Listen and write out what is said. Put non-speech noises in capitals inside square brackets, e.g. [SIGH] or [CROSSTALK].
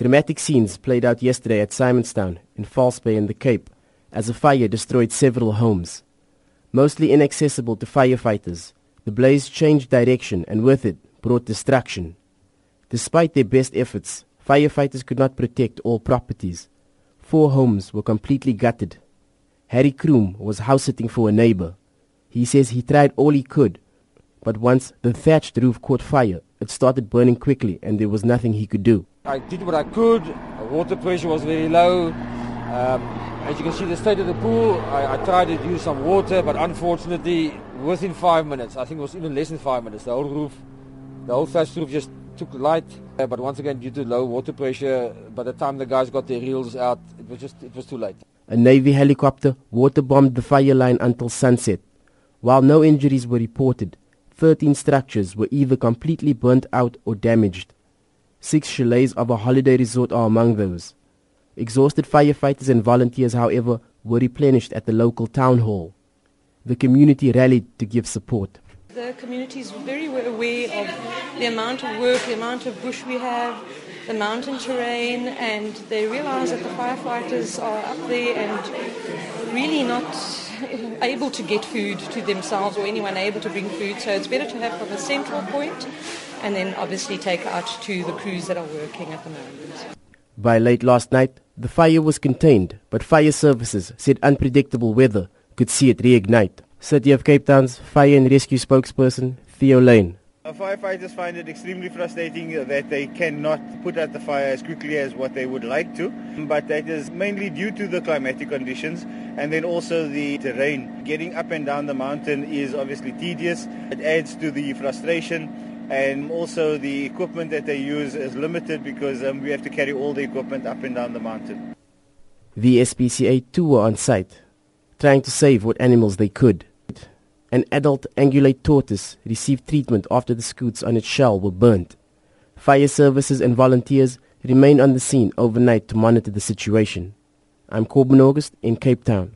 Dramatic scenes played out yesterday at Simonstown in False Bay in the Cape as a fire destroyed several homes. Mostly inaccessible to firefighters, the blaze changed direction and with it brought destruction. Despite their best efforts, firefighters could not protect all properties. Four homes were completely gutted. Harry Kroom was house sitting for a neighbor. He says he tried all he could, but once the thatched roof caught fire, it started burning quickly and there was nothing he could do. I did what I could. The water pressure was very low. Um, as you can see, the state of the pool, I, I, tried to use some water, but unfortunately, within five minutes, I think it was even less than five minutes, the whole roof, the whole thatched roof just took light. Uh, but once again, due to low water pressure, by the time the guys got their reels out, it was just it was too late. A Navy helicopter waterbombed the fire line until sunset. While no injuries were reported, 13 structures were either completely burnt out or damaged. Six chalets of a holiday resort are among those. Exhausted firefighters and volunteers, however, were replenished at the local town hall. The community rallied to give support. The community is very aware of the amount of work, the amount of bush we have, the mountain terrain, and they realize that the firefighters are up there and really not [LAUGHS] able to get food to themselves or anyone able to bring food. So it's better to have from a central point and then obviously take out to the crews that are working at the moment. By late last night, the fire was contained, but fire services said unpredictable weather could see it reignite. City of Cape Town's fire and rescue spokesperson, Theo Layne. Firefighters find it extremely frustrating that they cannot put out the fire as quickly as what they would like to, but that is mainly due to the climatic conditions and then also the terrain. Getting up and down the mountain is obviously tedious. It adds to the frustration and also the equipment that they use is limited because um, we have to carry all the equipment up and down the mountain. The SPCA too were on site, trying to save what animals they could. An adult angulate tortoise received treatment after the scutes on its shell were burnt. Fire services and volunteers remained on the scene overnight to monitor the situation. I'm Corbin August in Cape Town.